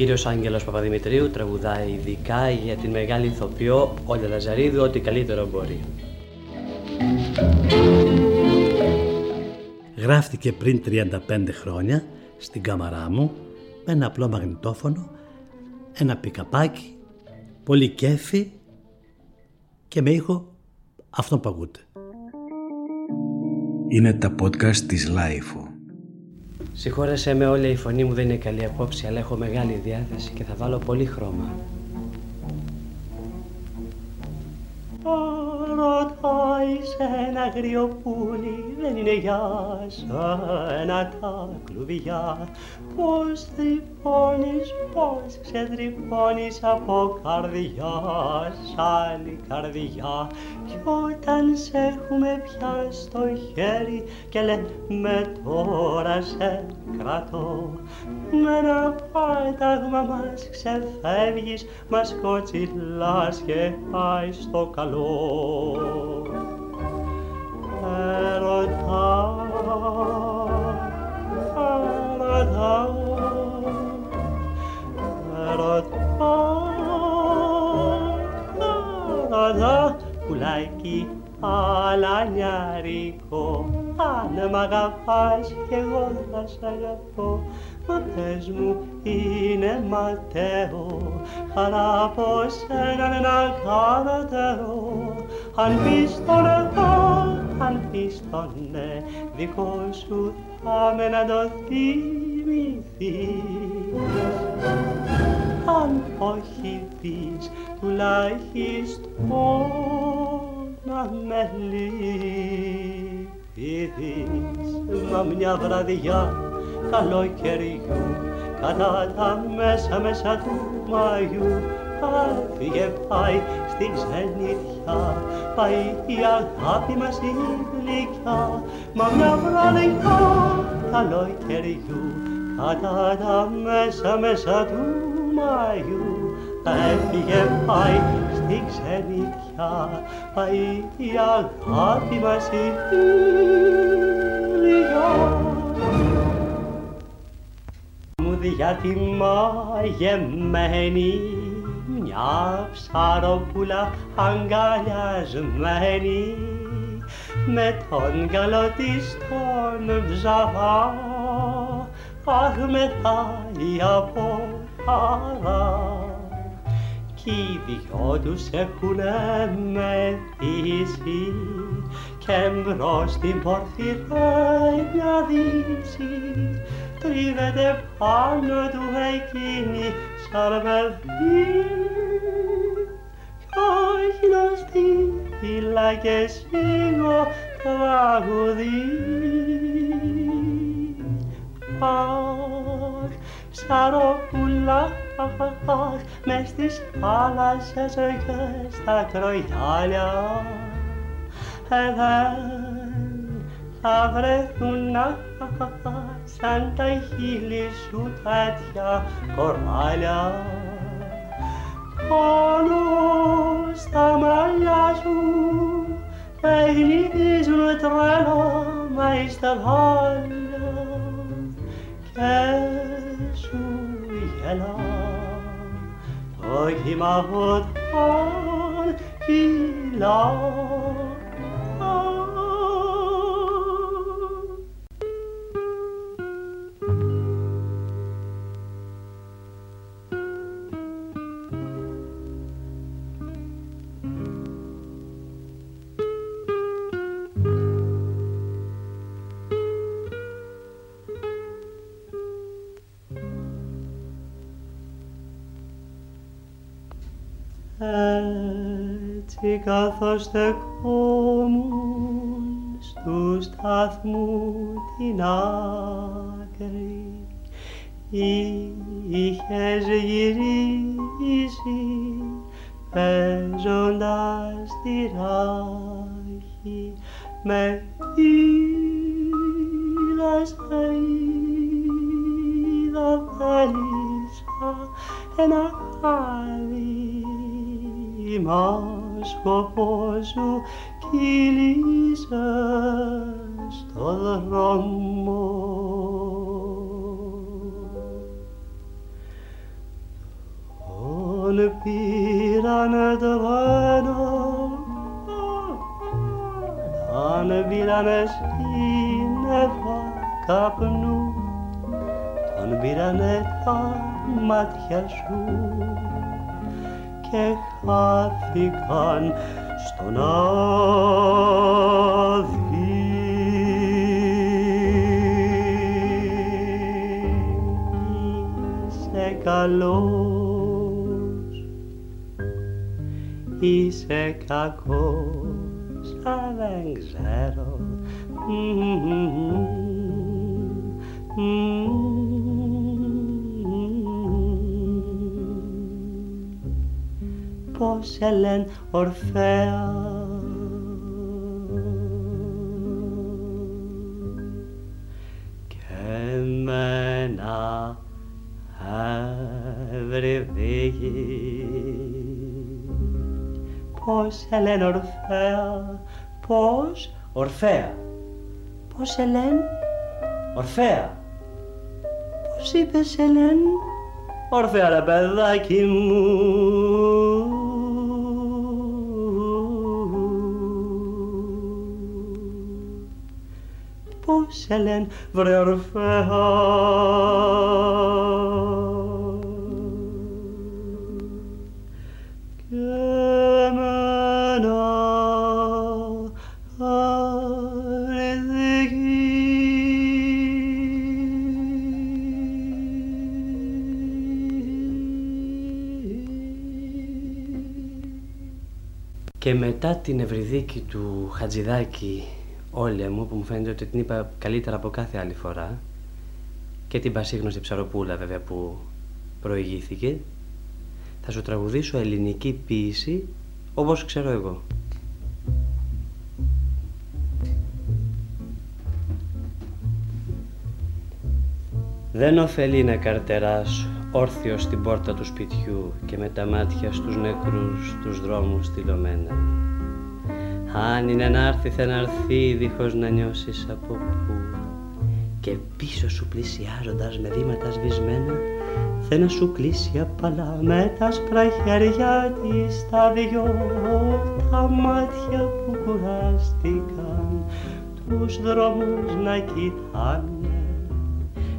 κύριος Άγγελος Παπαδημητρίου τραγουδάει ειδικά για την μεγάλη ηθοποιό Όλια Λαζαρίδου ό,τι καλύτερο μπορεί. Γράφτηκε πριν 35 χρόνια στην κάμαρά μου με ένα απλό μαγνητόφωνο, ένα πικαπάκι, πολύ κέφι και με ήχο αυτόν που ακούτε. Είναι τα podcast της LiFO. Συγχώρεσέ με όλη η φωνή μου δεν είναι καλή απόψη αλλά έχω μεγάλη διάθεση και θα βάλω πολύ χρώμα. ρωτάει σε ένα αγριοπούλι δεν είναι για σένα τα κλουβιά πως τρυπώνεις, πως ξετρυπώνεις από καρδιά σ' άλλη καρδιά. Κι όταν σε έχουμε πια στο χέρι και λέμε τώρα σε κρατώ με ένα πάταγμα μας ξεφεύγεις μας κοτσιλάς και πάει στο καλό αγαπάς κι εγώ θα σ' αγαπώ. Μα πες μου είναι ματέο χαρά από σένα να κάνω τερό αν πεις το εγώ, αν πεις το ναι δικός σου θα με να το θυμηθείς. Αν όχι πεις τουλάχιστον να με λυπηθείς μα μια βραδιά καλοκαιριού κατά τα μέσα μέσα του Μαϊού Άφηγε πάει στην ξενιτιά πάει η αγάπη μας η γλυκιά. Μα μια βραδιά καλοκαιριού κατά τα μέσα μέσα του Μαϊού έφυγε πάει στην ξενιτιά πάει η αγάπη μας η γλυκιά για τη μαγεμένη μια ψαροπούλα αγκαλιασμένη με τον καλό της τον ψαβά αχ μεθάει από χαρά κι οι δυο τους έχουνε μεθύσει και μπρος στην πόρφυρα μια δύση. Τρίβεται πάνω του εκείνη σαν παιδί κι όχι να στείλα και σίγω τραγουδί. Αχ, ψαροπούλα, αχ, μες στις θάλασσες και στα κροιάλια δεν θα βρεθούν σαν τα χείλη σου τέτοια κοράλια πάνω στα μαλλιά σου παιχνιδίζουν τρέλα μαϊσταβάλια και σου γελά το κύμα όταν κυλά έτσι καθώς στεκόμουν στου σταθμού την άκρη. Είχες γυρίσει παίζοντας τη ράχη με είδα σε είδα θέλησα ένα χάδι μα σκοπό σου κύλησα στο δρόμο πήρανε τρένο τον πήρανε σύννεφα καπνού τον πήρανε τα μάτια σου και χάθηκαν στον άδει. Είσαι καλός, είσαι κακός, α, δεν ξέρω. Πώς σε λένε Ορφέα και εμένα ευρυδίγη Πώς σε λένε Ορφέα Πώς Ορφέα. Πώς σε λένε Ορφέα. Πώς είπες σε λένε Ορφέα ρε παιδάκι μου. Πώς σε λένε βρε Ορφέα και εμένα Και μετά την ευρυδίκη του Χατζηδάκη όλη μου που μου φαίνεται ότι την είπα καλύτερα από κάθε άλλη φορά και την πασίγνωστη ψαροπούλα βέβαια που προηγήθηκε θα σου τραγουδήσω ελληνική ποίηση όπως ξέρω εγώ. Δεν ωφελεί να καρτεράς όρθιος στην πόρτα του σπιτιού και με τα μάτια στους νεκρούς τους δρόμους στυλωμένα. Αν είναι να έρθει θα να έρθει δίχως να νιώσεις από πού. Και πίσω σου πλησιάζοντας με βήματα σβησμένα θε να σου κλείσει απαλά με τα σπρά χέρια της τα δυο τα μάτια που κουράστηκαν τους δρόμους να κοιτάνε.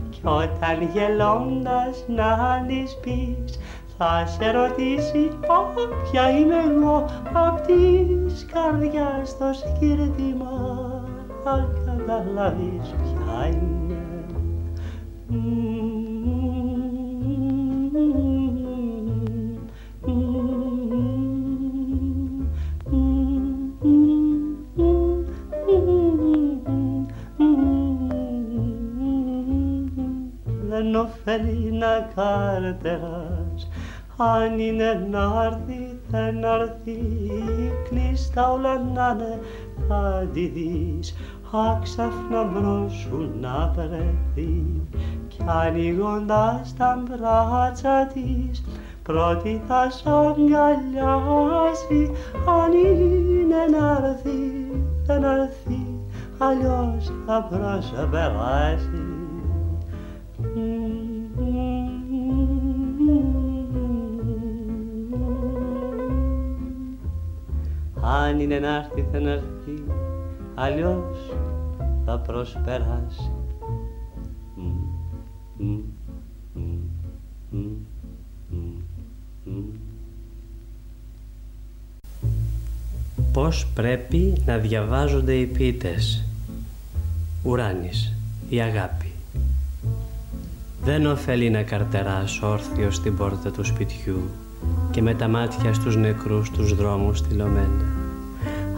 Κι όταν γελώντας να της πεις θα σε ρωτήσει όποια είμαι εγώ απ' της καρδιάς το σκύρτημα θα καταλάβεις ποια είναι. Δεν ωφέλει να καρτεράς αν είναι να έρθει θα να έρθει κλειστά όλα να είναι θα τη δεις. Άξαφνα μπρος σου να βρεθεί. Κι ανοίγοντας τα μπράτσα της πρώτη θα σ' αγκαλιάσει. Αν είναι να έρθει θα να έρθει αλλιώς θα προσπεράσει Αν είναι να έρθει θα να έρθει. Αλλιώς θα προσπεράσει. Πώς πρέπει να διαβάζονται οι ποιητές; Ουράνης, η αγάπη. Δεν ωφελεί να καρτεράς όρθιος στην πόρτα του σπιτιού και με τα μάτια στους νεκρούς τους δρόμους στυλωμένα.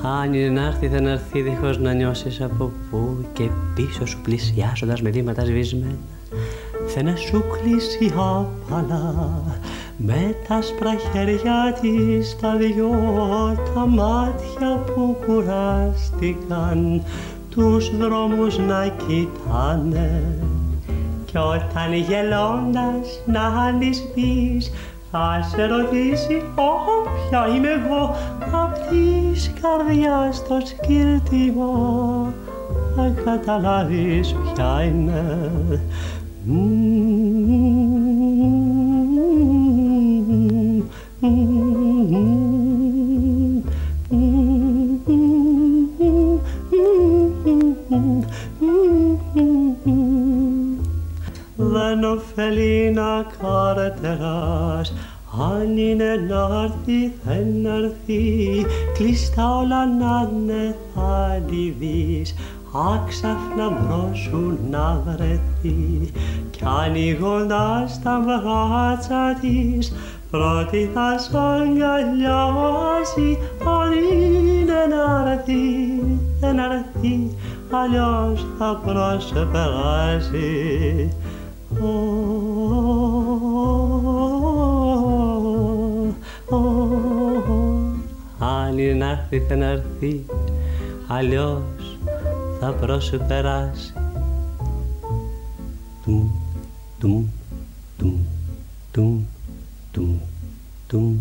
Αν είναι να έρθει θα να έρθει δίχως να νιώσεις από πού και πίσω σου πλησιάζοντας με βήματα σβήσμενα. Θε να σου κλείσει απαλά με τα σπρά χέρια της τα δυο τα μάτια που κουράστηκαν τους δρόμους να κοιτάνε. Κι όταν γελώντας να της πεις θα σε ρωτήσει όποια είμαι εγώ απ' της καρδιάς το σκύρτημα θα καταλάβεις ποια είναι δεν ωφελεί να καρτεράς. Αν είναι να έρθει δεν έρθει κλειστά όλα να είναι θα τη δεις άξαφνα μπρος σου να βρεθεί. Κι ανοίγοντας τα μπράτσα της πρώτη θα σ' αγκαλιάσει. Αν είναι να έρθει δεν έρθει αλλιώς θα προσπεράσει αν είναι να έρθει θα έρθει αλλιώς θα προσπεράσει Τουμ, τουμ, τουμ, τουμ, τουμ, τουμ.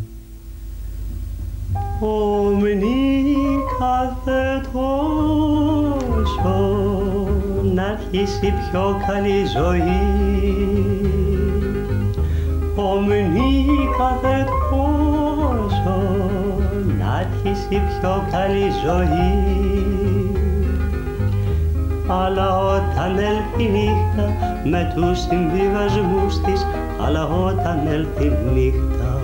Ομνή κάθε τόσο να αρχίσει πιο καλή ζωή. Ομνή κάθε τόσο να αρχίσει πιο καλή ζωή. Αλλά όταν έλθει νύχτα με τους συμβιβασμούς της αλλά όταν έλθει νύχτα.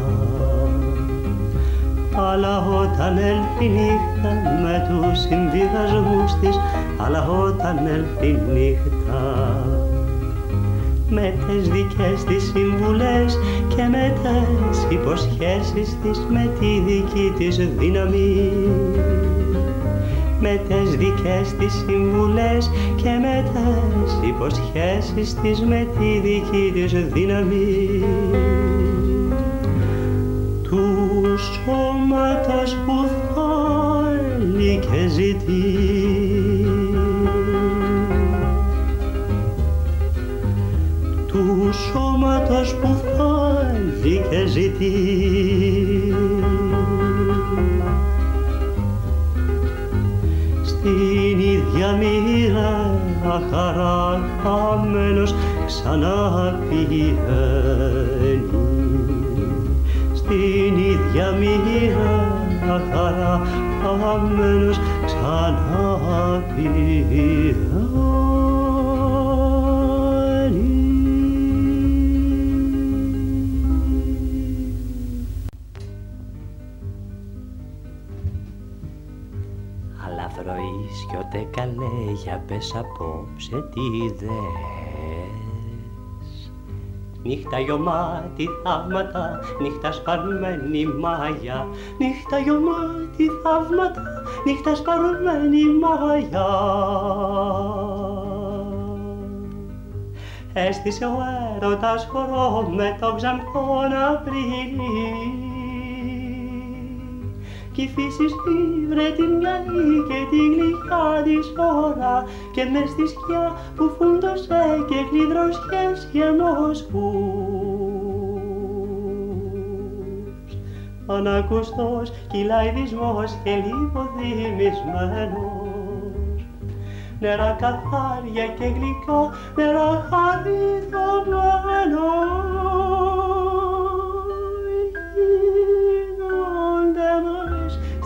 Αλλά όταν έλθει νύχτα με τους συμβιβασμούς της αλλά όταν έλθει νύχτα. Με τις δικές της συμβουλές και με τις υποσχέσεις της με τη δική της δύναμη. Με τις δικές της συμβουλές και με τις υποσχέσεις της με τη δική της δύναμη. Του σώματος που θέλει και ζητεί σώματος που θέλει και ζητεί. Στην ίδια μοίρα χαρά χαμένος ξανά πηγαίνει στην ίδια μοίρα χαρά χαμένος ξανά πηγαίνει πες απόψε τι δες. Νύχτα γιωμάτι θαύματα, νύχτα σπαρμένη μάγια. Νύχτα γιωμάτι θαύματα, νύχτα σπαρμένη μάγια. Έστησε ο έρωτας χορό με το ξανθόν Απρίλη κι η φύση βρε την μυαλή και τη γλυκιά της ώρα και μες στη σκιά που φούντωσε και κλειδροσιές γεμόσπους. Ανακουστός κυλάει δυσμός και λίγο θυμισμένος νερά καθάρια και γλυκά, νερά χαριτωμένος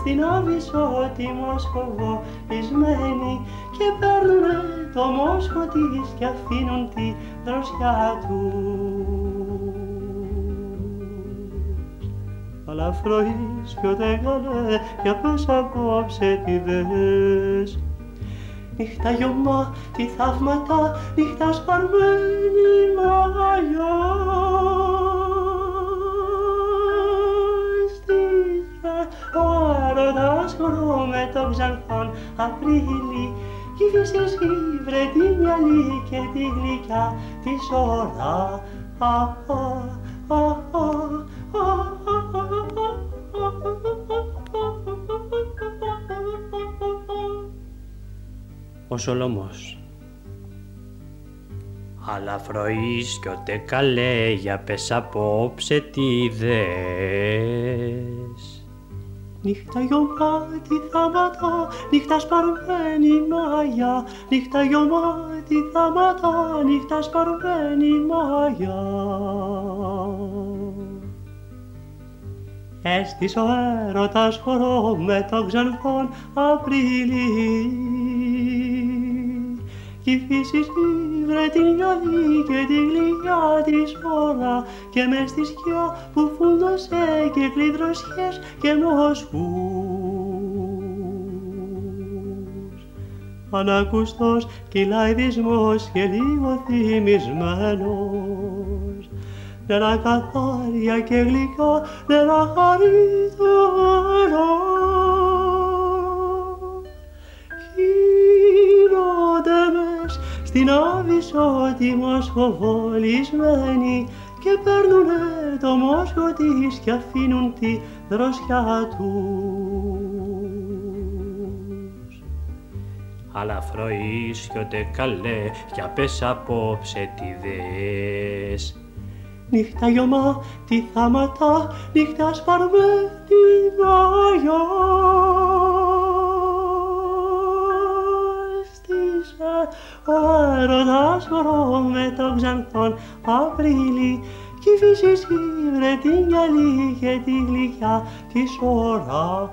στην άβυσσο τη Μόσχοβο πισμένη και παίρνουνε το μόσχο της και αφήνουν τη δροσιά τους. Αλλά φροής κι ότε καλέ για πες απόψε τι δες Νύχτα γιωμά, τι θαύματα, νύχτα σπαρμένη μαγιά ο έρωτας χορό με το ξανθόν Απρίλη κι η φύση βρε τη μυαλή και τη γλυκιά της ώρα. Α, α, α, α, α, Ο Σολομός. Αλλά φροής κι ότε καλέ για πες απόψε τι δες Νύχτα γιωμάτι θάματα, νύχτα σπαρμένη μάγια, νύχτα γιωμάτι θάματα, νύχτα σπαρμένη μάγια. Έστησε ο έρωτας χορό με το ξανθόν Απρίλη κι η φύση βρε την γιορτή και τη γλυκιά της ώρα και μες στη σκιά που φούντωσε και κλειδροσιές και μοσχούς. Ανακουστός κυλάει δυσμός και λίγο θυμισμένος νερά καθάρια και γλυκά, νερά χαριτωμένα. Στην άβυσσο τη μοσχοβολισμένη και παίρνουνε το μόσχο της και αφήνουν τη δροσιά τους. Αλλά φροίσιοτε καλέ, για πες απόψε τι δες. Νύχτα γιωμά, τι θάματα, νύχτα σπαρμένη μαγιά. Ο έρωτας με το ξανθόν Απρίλη κι η φύση βρε την γυαλί και τη γλυκιά της ώρα.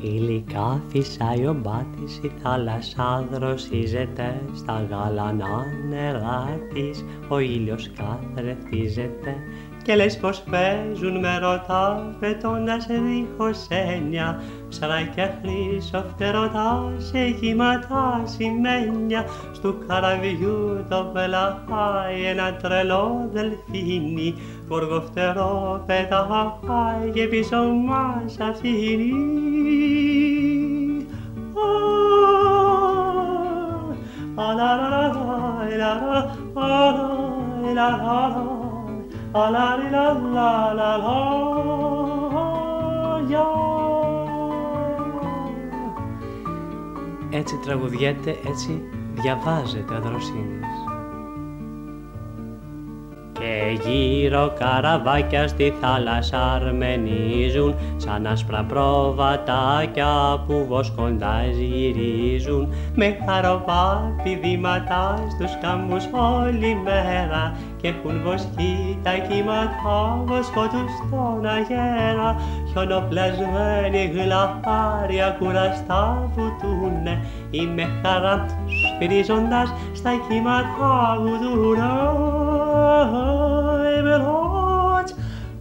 Ήλικα φυσάει ο μπάτης, η θάλασσα δροσίζεται στα γαλανά νερά της, ο ήλιος καθρεφτίζεται και λες πως παίζουν με ρωτά πετώντας δίχως έννοια. Ψαράκια χρήσο φτερωτά σε κύματα σημαίνια. Στου καραβιού το πελαχάει ένα τρελό δελφίνι. Γοργοφτερό πεταχάει και πίσω μας αφήνει Έτσι τραγουδιέται, έτσι διαβάζεται αδροσύνης. Και γύρω καραβάκια στη θάλασσα αρμενίζουν σαν άσπρα προβατάκια που βοσκοντάς γυρίζουν. Με χαροπά πηδήματα στους κάμπους όλη μέρα και έχουν βοσκεί τα κύματα βοσκό τους στον αγέρα. Χιονοπλασμένοι γλαφάρια κουραστά βουτούνε ή με χαρά σφυρίζοντας στα κύματα βουτούνε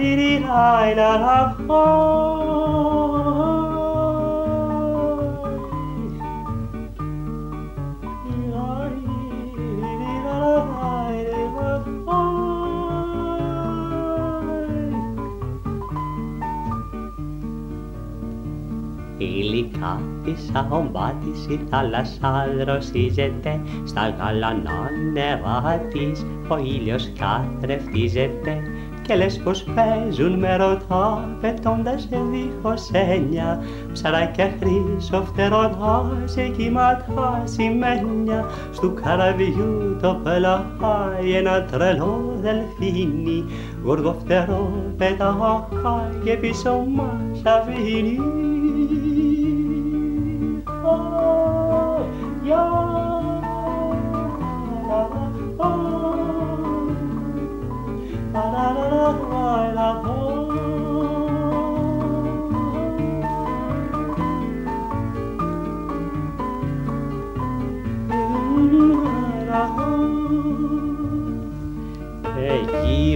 di la la la Υλικά της αομπάτης η θάλασσα δροσίζεται στα γαλανά νερά της ο ήλιος καθρεφτίζεται και λες πως παίζουν με ρωτά πετώντας σε δίχως έννοια. Ψαράκια χρήσο φτερωτά σε κύματα σημαίνια. Στου καραβιού το πελαχάει ένα τρελό δελφίνι. Γοργοφτερό πεταχάει και πίσω μας αφήνει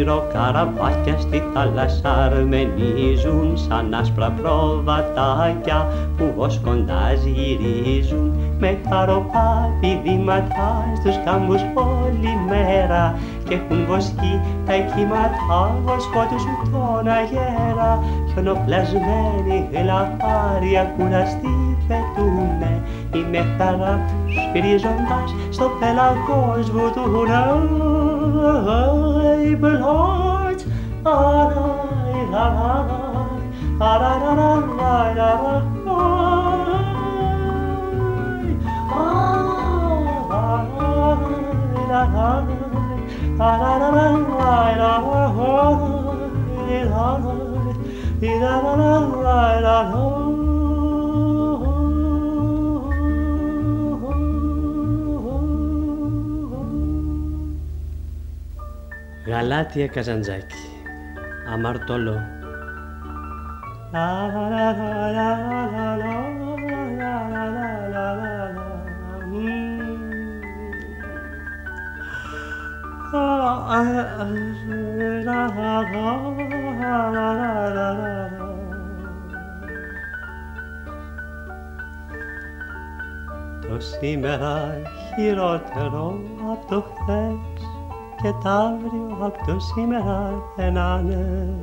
γύρω καραβάκια στη θάλασσα αρμενίζουν σαν άσπρα προβατάκια που βοσκοντάς γυρίζουν. Με χαροπά πηδήματα στους κάμπους όλη μέρα και έχουν βοσκεί τα κύματα βοσκό τους τον αγέρα. Χιονοπλασμένοι γλαφάρια κουραστοί πετούνε η με χαρά σφυρίζοντας στο πέλαγος μου του νέιμπλότ Γαλάτια Καζαντζάκη. Αμαρτωλό. Το σήμερα χειρότερο από το χθες και τ' αύριο από το σήμερα δεν είναι.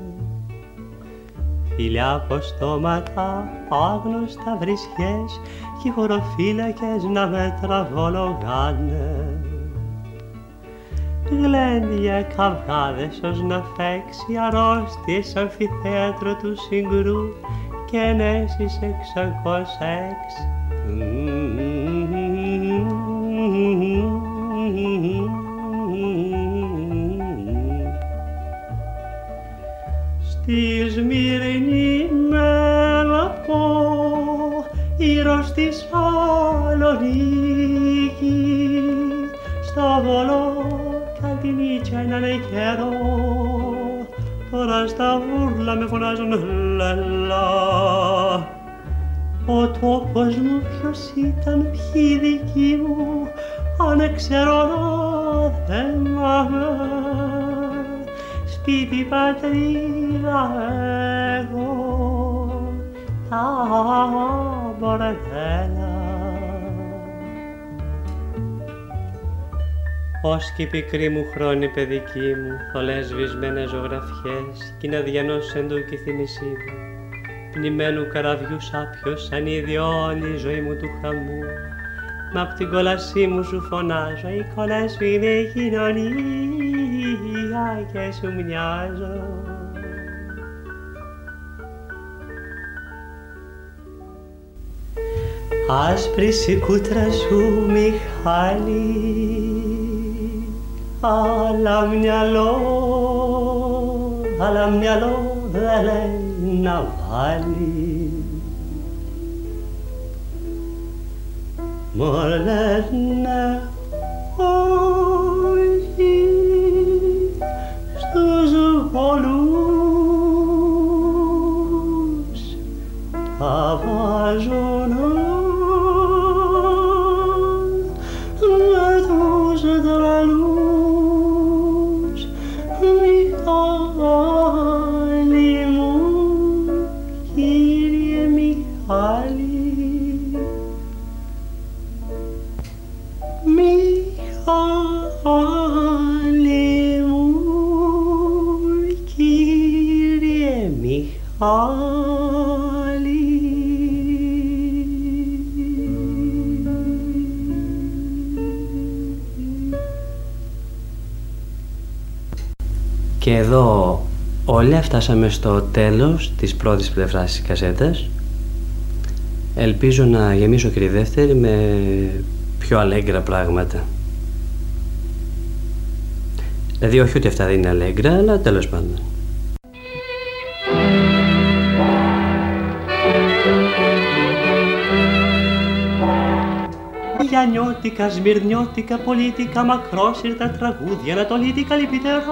Φιλιά από στόματα, άγνωστα βρισχές κι οι χωροφύλακες να με τραβολογάνε. Γλέντια καυγάδες ως να φέξει αρρώστιες αμφιθέατρο του συγκρού και ενέσεις εξακόσα έξι. Στη Σμύρνη με να πω ήρω στη Σαλονίκη στο Βολό καλτινίτσα να είναι καιρό τώρα στα βούρλα με φωνάζουν λελά ο τόπος μου ποιος ήταν ποιοι δικοί μου αν ξέρω να θέμαμε σπίτι πατρίδα εγώ τα μπορεθέλα Ως και η πικρή μου χρόνη παιδική μου, θολές σβησμένες ζωγραφιές κι να διανός εντούκη θυμησίδα, πνημένου καραβιού σάπιος σαν η όλη η ζωή μου του χαμού, Μα απ' την κόλασή μου σου φωνάζω, η κόλλα σου είναι η κοινωνία και σου μοιάζω. Άσπρη η κούτρα σου Μιχάλη, αλλά μυαλό, αλλά μυαλό δεν λέει να βάλει. Μου λένε όχι στους πολλούς Και εδώ όλοι φτάσαμε στο τέλος της πρώτης πλευράς της κασέτας. Ελπίζω να γεμίσω και τη δεύτερη με πιο αλέγκρα πράγματα. Δηλαδή όχι ότι αυτά δεν είναι αλέγκρα, αλλά τέλος πάντων. Σμυρνιώτικα, πολίτικα, μακρόσυρτα τραγούδια, ανατολίτικα λυπητερά.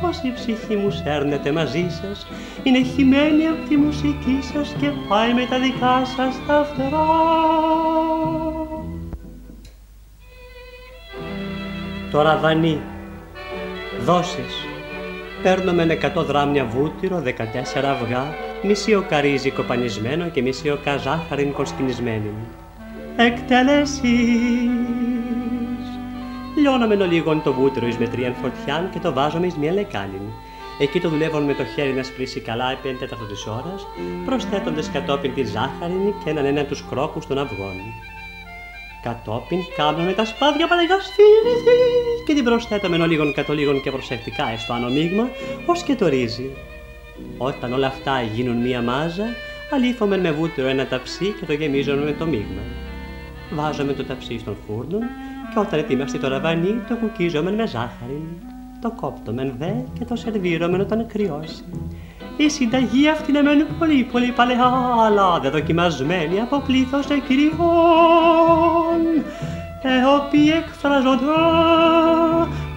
Πως η ψυχή μου σέρνεται μαζί σας, είναι χυμένη από τη μουσική σας και πάει με τα δικά σας τα φτερά. Το ραβανί, δώσεις. Παίρνω με εκατό δράμια βούτυρο, δεκατέσσερα αυγά, μισή οκαρίζι κοπανισμένο και μισή οκαζάχαριν κοσκινισμένη. Εκτελέσεις. Λιώνω με λίγον το βούτυρο εις μετρίαν φωτιάν και το βάζω εις μια λεκάνιν. Εκεί το δουλεύω με το χέρι να σπρίσει καλά επί εν τέταρτο της ώρας, προσθέτοντας κατόπιν τη ζάχαρη και έναν έναν τους κρόκους των αυγών. Κατόπιν κάνουμε τα σπάδια παραγαστή και την προσθέτουμε ενώ λίγον κατ' λίγον και προσεκτικά στο ανομίγμα ως και το ρύζι. Όταν όλα αυτά γίνουν μία μάζα, αλήθωμε με βούτυρο ένα ταψί και το γεμίζουμε με το μείγμα. Βάζουμε το ταψί στον φούρνο και όταν ετοιμαστεί το ραβανί το κουκίζουμε με ζάχαρη. Το κόπτουμε δε και το σερβίρουμε όταν κρυώσει. Η συνταγή αυτή είναι μεν πολύ πολύ παλαιά, αλλά δεν δοκιμασμένη από πλήθος εκκυριών, οι οποίοι εκφράζονται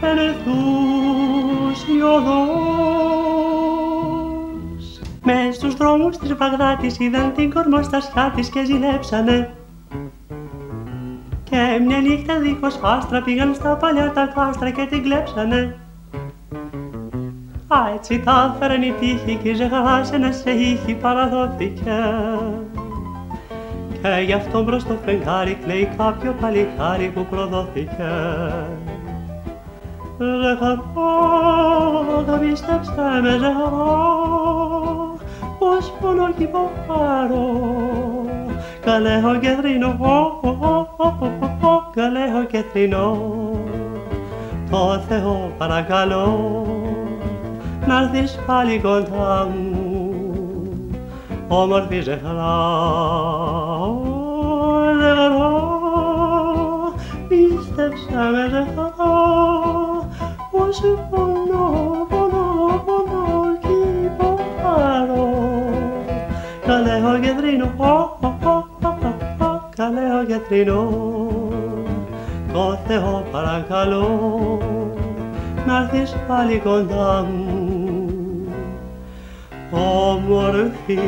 ενθουσιοδός. Μες στους δρόμους της Βαγδάτης είδαν την κορμοστασιά της και ζηλέψανε και μια νύχτα δίχως άστρα πήγαν στα παλιά τα κάστρα και την κλέψανε. Α, έτσι τα έφεραν η τύχη και η ζεγαρά σε ένα σε ήχη παραδόθηκε. Και γι' αυτό μπρος το φεγγάρι κλαίει κάποιο παλικάρι που προδόθηκε. Ζεγαρά, θα πίστεψε με ζεγαρά, πως πονώ κι υποφάρω. Καλέω και θρυνώ, καλέω και θρυνώ, το Θεό παρακαλώ να έρθεις πάλι κοντά μου. Όμορφη ζεχρά, ζεχρά πίστεψα με ζεχρά πως πονώ, πονώ, πονώ κι υποχάρω καλέω και θρυνώ, καλέω και θρυνώ το Θεό παρακαλώ να έρθεις πάλι κοντά μου. Όμορφη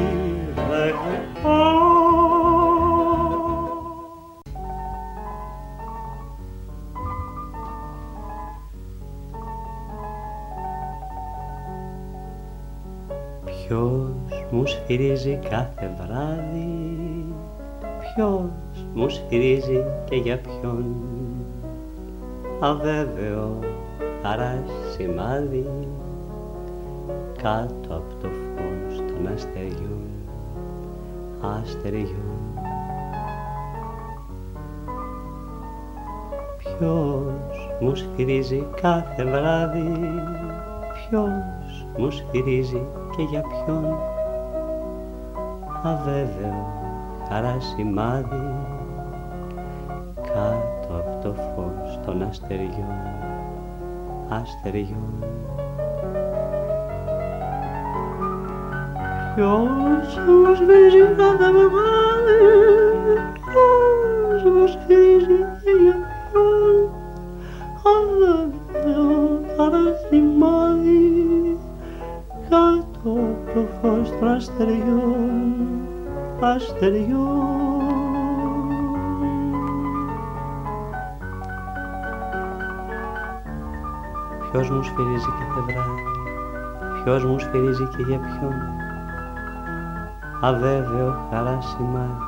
Ποιος μου σφυρίζει κάθε βράδυ; Ποιος μου σφυρίζει και για ποιον. Αβέβαιο χαράς σημάδι κάτω από το φως των αστεριών, αστεριών. Ποιος μου σφυρίζει κάθε βράδυ, ποιος μου σφυρίζει και για ποιον, αβέβαιο χαρά σημάδι, κάτω από το φως των αστεριών, αστεριών. Ποιος μου σβήσει κάθε βράδυ, ποιος μου σφυρίζει και για ποιον, αβέβαιο χαρά σημάδι, κάτω από το φως των αστεριών, αστεριών. Ποιος μου σφυρίζει κάθε βράδυ, ποιος μου σφυρίζει και για ποιον, αβέβαιο χαρά σημάδι.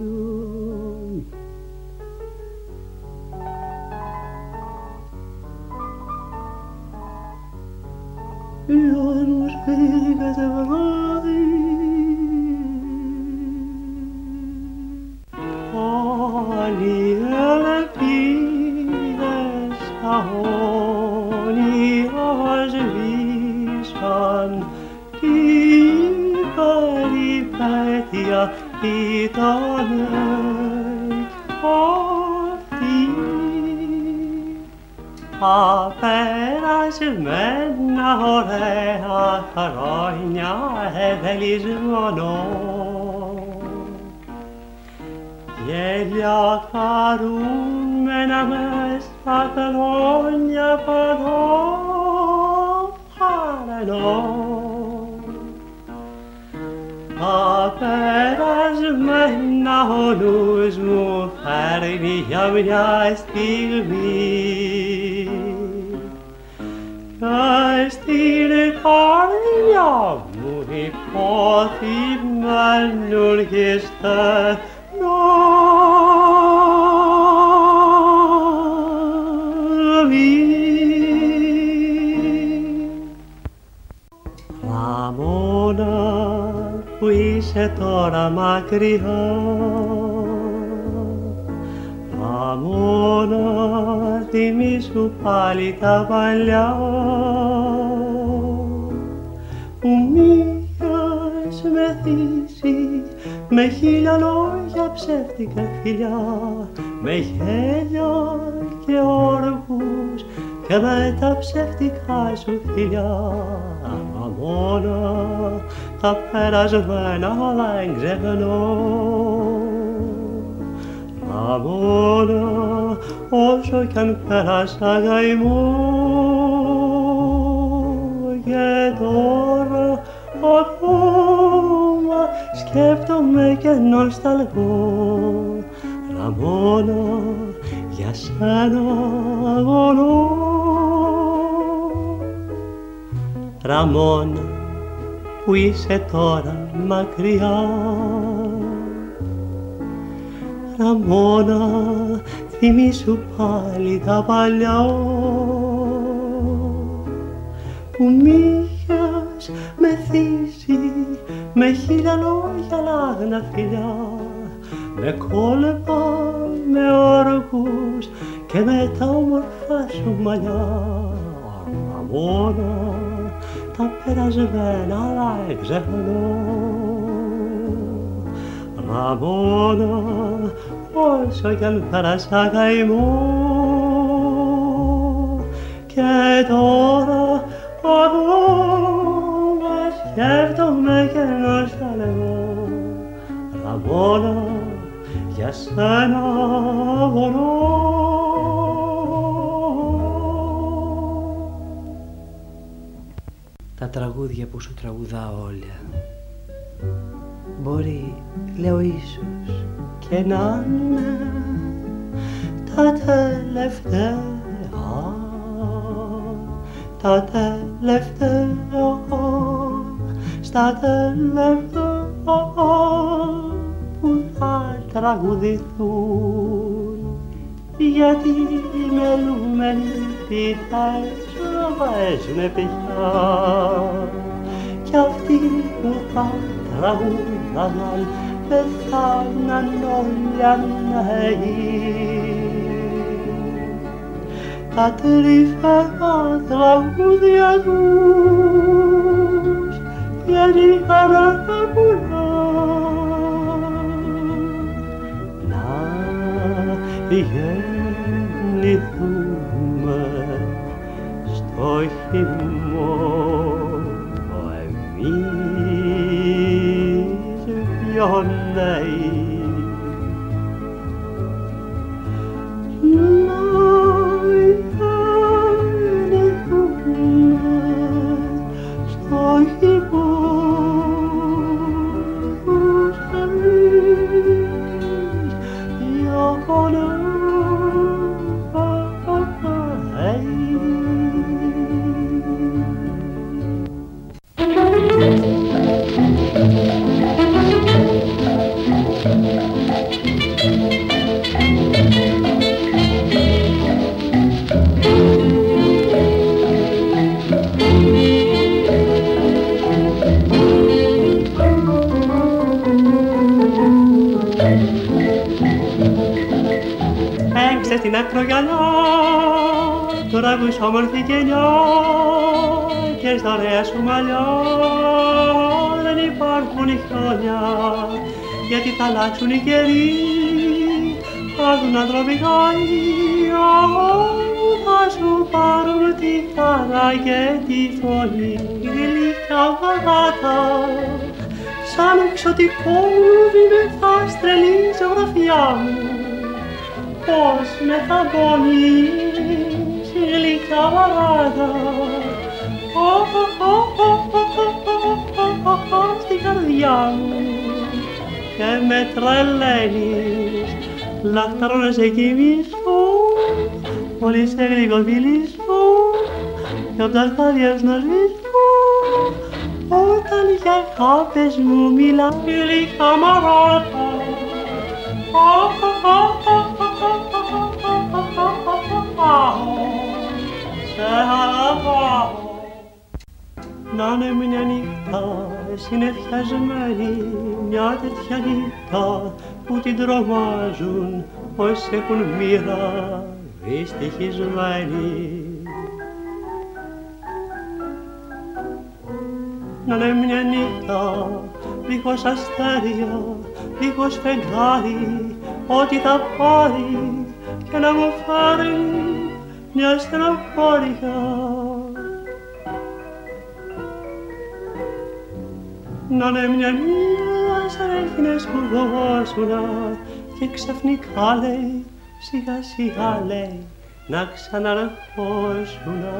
παντό χαρενώ Απερασμένα ο νους μου φέρνει για μια στιγμή και στην καρδιά μου υποθυμένουν και στενόμοι. Είσαι τώρα μακριά. Ραμόνα θυμήσου πάλι τα παλιά. Που μοίρας με θύσεις με χίλια λόγια ψεύτικα φιλιά. Με γέλια και όργους και με τα ψεύτικα σου φιλιά. Ραμόνα τα περασμένα δεν ξεχνώ Ραμόνα όσο κι αν πέρασα γαϊμό και τώρα ακόμα σκέφτομαι και νοσταλγώ. Ραμόνα για σένα αγωνώ. Ραμόνα που είσαι τώρα μακριά. Ραμόνα θυμήσου πάλι τα παλιά. Που μ' είχες μεθύσει με χίλια λόγια λάγνα φιλιά με κόλεπα, με όργους και με τα όμορφα σου μαλλιά. Ραμόνα τα περασμένα αλλά ξεχνώ Ραμόνα όσο κι αν πέρασα καημό και τώρα ακόμα σκέφτομαι και νοσταλεύω Ραμόνα για σένα αγωνώ τραγούδια που σου τραγουδάω όλα. Μπορεί, λέω ίσως, και να είναι τα τελευταία τα τελευταία στα τελευταία που θα τραγουδηθούν γιατί οι μελούμενοι πιτάζουν βάζουνε πια κι αυτοί που θα τραγούδαγαν πεθάναν όλοι ανέοι τα τρυφερά τραγούδια τους γιατί χαράκουνα να γεννηθούμε στο χυμό εμείς πιο νέοι Έγξε την ακούς όμορφη κενιά και στα ωραία σου μαλλιά. Δεν υπάρχουν οι χρόνια γιατί θα αλλάξουν οι καιροί. Θα έρθουν ανθρωπικά θα σου πάρουν τη χαρά και τη φωνή. Η γλυκιά γαλάτα σαν εξωτικό μου με θα στρελεί ζωγραφιά μου. Πως με θα πονείς; Η γλυκιά γαλάτα στην καρδιά μου και με τρελαίνεις λαχταρώ να σε κοιμήσω πολύ σε γρήγο φιλήσω και απ' τα χάδια να σβήσω όταν για αγάπες μου μιλά γλυκά μαράτα σε αγαπάω να είναι μια νύχτα συνεφιασμένη, μια τέτοια νύχτα που την τρομάζουν όσοι έχουν μοίρα δυστυχισμένοι. Να είναι μια νύχτα δίχως αστέρια, δίχως φεγγάρι, ό,τι θα πάρει και να μου φέρει μια στεναχώρια να είναι μια μία σαν έγινε σπουδόσουνα και ξαφνικά λέει σιγά σιγά λέει να ξαναρχόσουνα.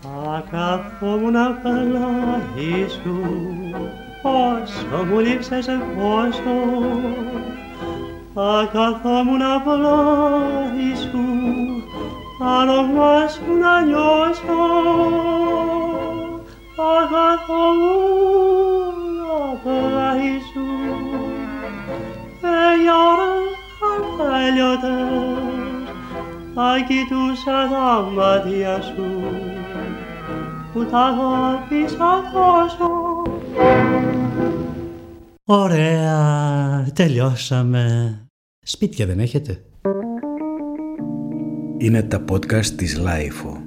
Θα καθόμουν πλάι σου όσο μου λείψες πόσο θα καθόμουν πλάι σου άρωμας σου να νιώσω. Αγαθό μου πλάι σου για ώρες ατέλειωτες θα κοιτούσα τα μάτια σου που τα αγάπησα τόσο Ωραία, τελειώσαμε. Σπίτια δεν έχετε; Είναι τα podcast της LiFO.